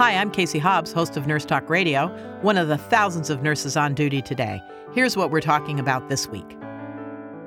Hi, I'm Casey Hobbs, host of Nurse Talk Radio, one of the thousands of nurses on duty today. Here's what we're talking about this week.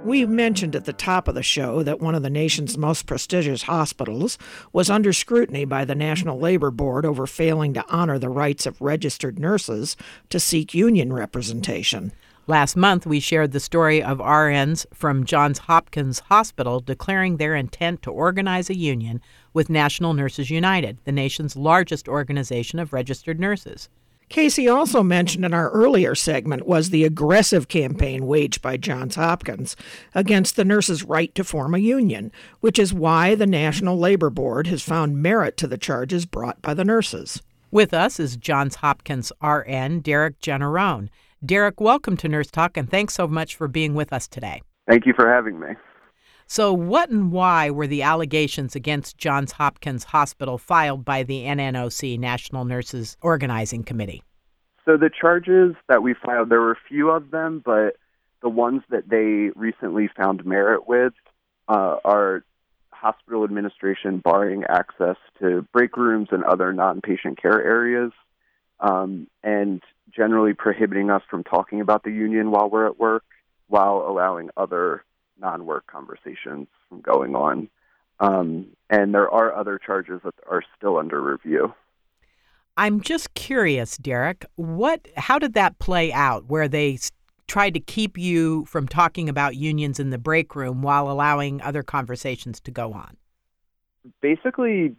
We mentioned at the top of the show that one of the nation's most prestigious hospitals was under scrutiny by the National Labor Board over failing to honor the rights of registered nurses to seek union representation. Last month, we shared the story of RNs from Johns Hopkins Hospital declaring their intent to organize a union with National Nurses United, the nation's largest organization of registered nurses. Casey also mentioned in our earlier segment was the aggressive campaign waged by Johns Hopkins against the nurses' right to form a union, which is why the National Labor Board has found merit to the charges brought by the nurses. With us is Johns Hopkins RN Derek Generone. Derek, welcome to Nurse Talk, and thanks so much for being with us today. Thank you for having me. So, what and why were the allegations against Johns Hopkins Hospital filed by the NNOC, National Nurses Organizing Committee? So, the charges that we filed, there were a few of them, but the ones that they recently found merit with uh, are hospital administration barring access to break rooms and other non patient care areas, um, and generally prohibiting us from talking about the union while we're at work, while allowing other non work conversations from going on. Um, and there are other charges that are still under review. I'm just curious, Derek, what how did that play out where they tried to keep you from talking about unions in the break room while allowing other conversations to go on? Basically,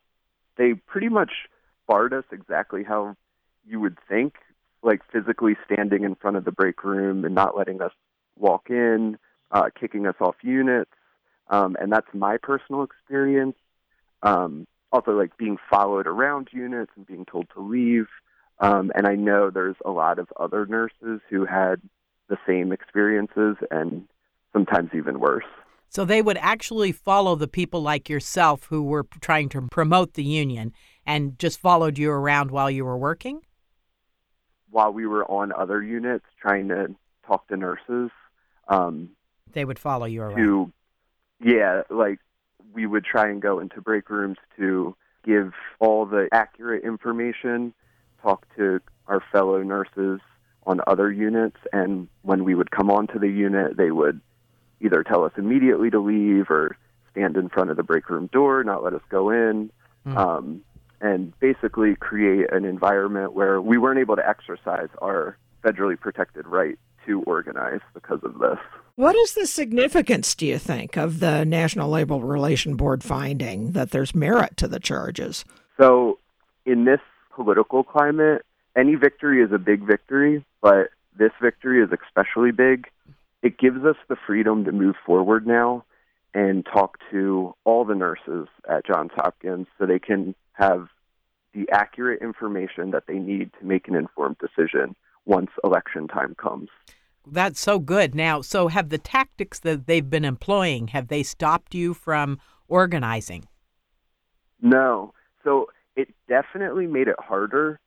they pretty much barred us exactly how you would think like physically standing in front of the break room and not letting us walk in, uh, kicking us off units, um, and that's my personal experience. Um, also, like being followed around units and being told to leave. Um, and I know there's a lot of other nurses who had the same experiences and sometimes even worse. So they would actually follow the people like yourself who were trying to promote the union and just followed you around while you were working? While we were on other units trying to talk to nurses. Um, they would follow you around. To, yeah, like we would try and go into break rooms to give all the accurate information, talk to our fellow nurses on other units, and when we would come onto the unit, they would either tell us immediately to leave or stand in front of the break room door, not let us go in. Mm. Um, and basically create an environment where we weren't able to exercise our federally protected right to organize because of this. What is the significance, do you think, of the National Labor Relation Board finding that there's merit to the charges? So, in this political climate, any victory is a big victory, but this victory is especially big. It gives us the freedom to move forward now and talk to all the nurses at Johns Hopkins so they can have the accurate information that they need to make an informed decision once election time comes. That's so good. Now, so have the tactics that they've been employing have they stopped you from organizing? No. So it definitely made it harder,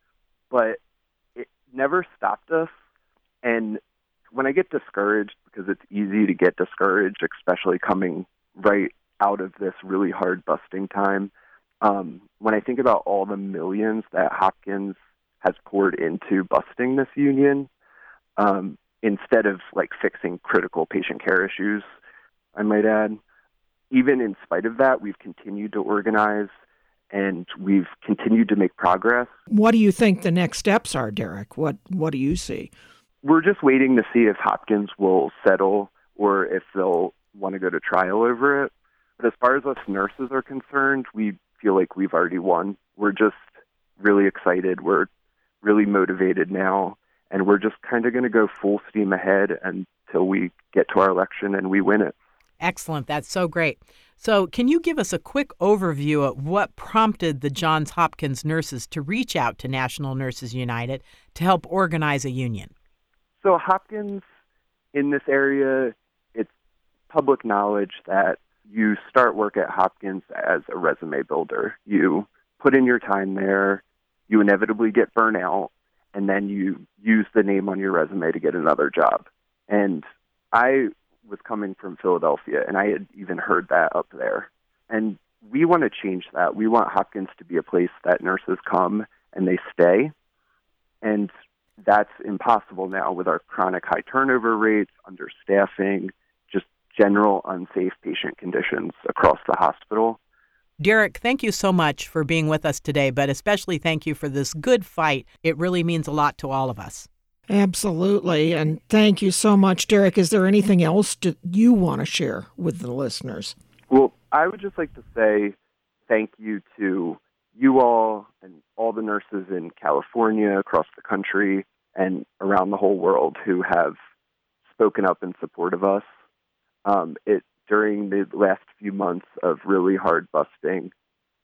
but it never stopped us. And when I get discouraged, because it's easy to get discouraged, especially coming right out of this really hard busting time, um, when I think about all the millions that Hopkins has poured into busting this union, um, instead of like fixing critical patient care issues, I might add, even in spite of that, we've continued to organize and we've continued to make progress. What do you think the next steps are, Derek? What What do you see? We're just waiting to see if Hopkins will settle or if they'll want to go to trial over it. But as far as us nurses are concerned, we feel like we've already won. We're just really excited. We're really motivated now, and we're just kind of going to go full steam ahead until we get to our election and we win it. Excellent. That's so great. So, can you give us a quick overview of what prompted the Johns Hopkins nurses to reach out to National Nurses United to help organize a union? So, Hopkins in this area, public knowledge that you start work at Hopkins as a resume builder. You put in your time there, you inevitably get burnout, and then you use the name on your resume to get another job. And I was coming from Philadelphia, and I had even heard that up there. And we want to change that. We want Hopkins to be a place that nurses come and they stay. And that's impossible now with our chronic high turnover rates, understaffing, general unsafe patient conditions across the hospital. Derek, thank you so much for being with us today, but especially thank you for this good fight. It really means a lot to all of us. Absolutely. And thank you so much, Derek. Is there anything else that you want to share with the listeners? Well, I would just like to say thank you to you all and all the nurses in California, across the country, and around the whole world who have spoken up in support of us. Um, it during the last few months of really hard busting,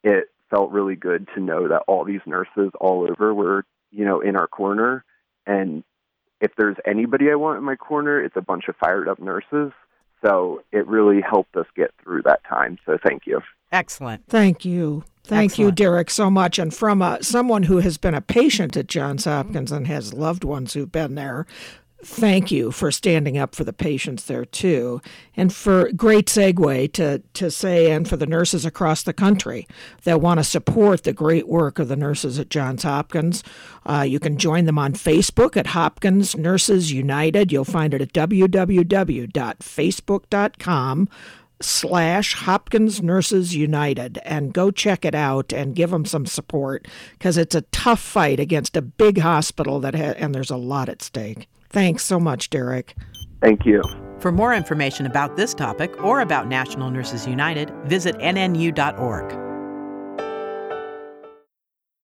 it felt really good to know that all these nurses all over were, you know, in our corner. And if there's anybody I want in my corner, it's a bunch of fired up nurses. So it really helped us get through that time. So thank you. Excellent. Thank you. Thank Excellent. you, Derek, so much. And from uh, someone who has been a patient at Johns Hopkins and has loved ones who've been there, thank you for standing up for the patients there too and for great segue to, to say and for the nurses across the country that want to support the great work of the nurses at johns hopkins uh, you can join them on facebook at hopkins nurses united you'll find it at www.facebook.com slash Hopkins Nurses United and go check it out and give them some support because it's a tough fight against a big hospital that ha- and there's a lot at stake. Thanks so much, Derek. Thank you. For more information about this topic or about National Nurses United, visit nnu.org.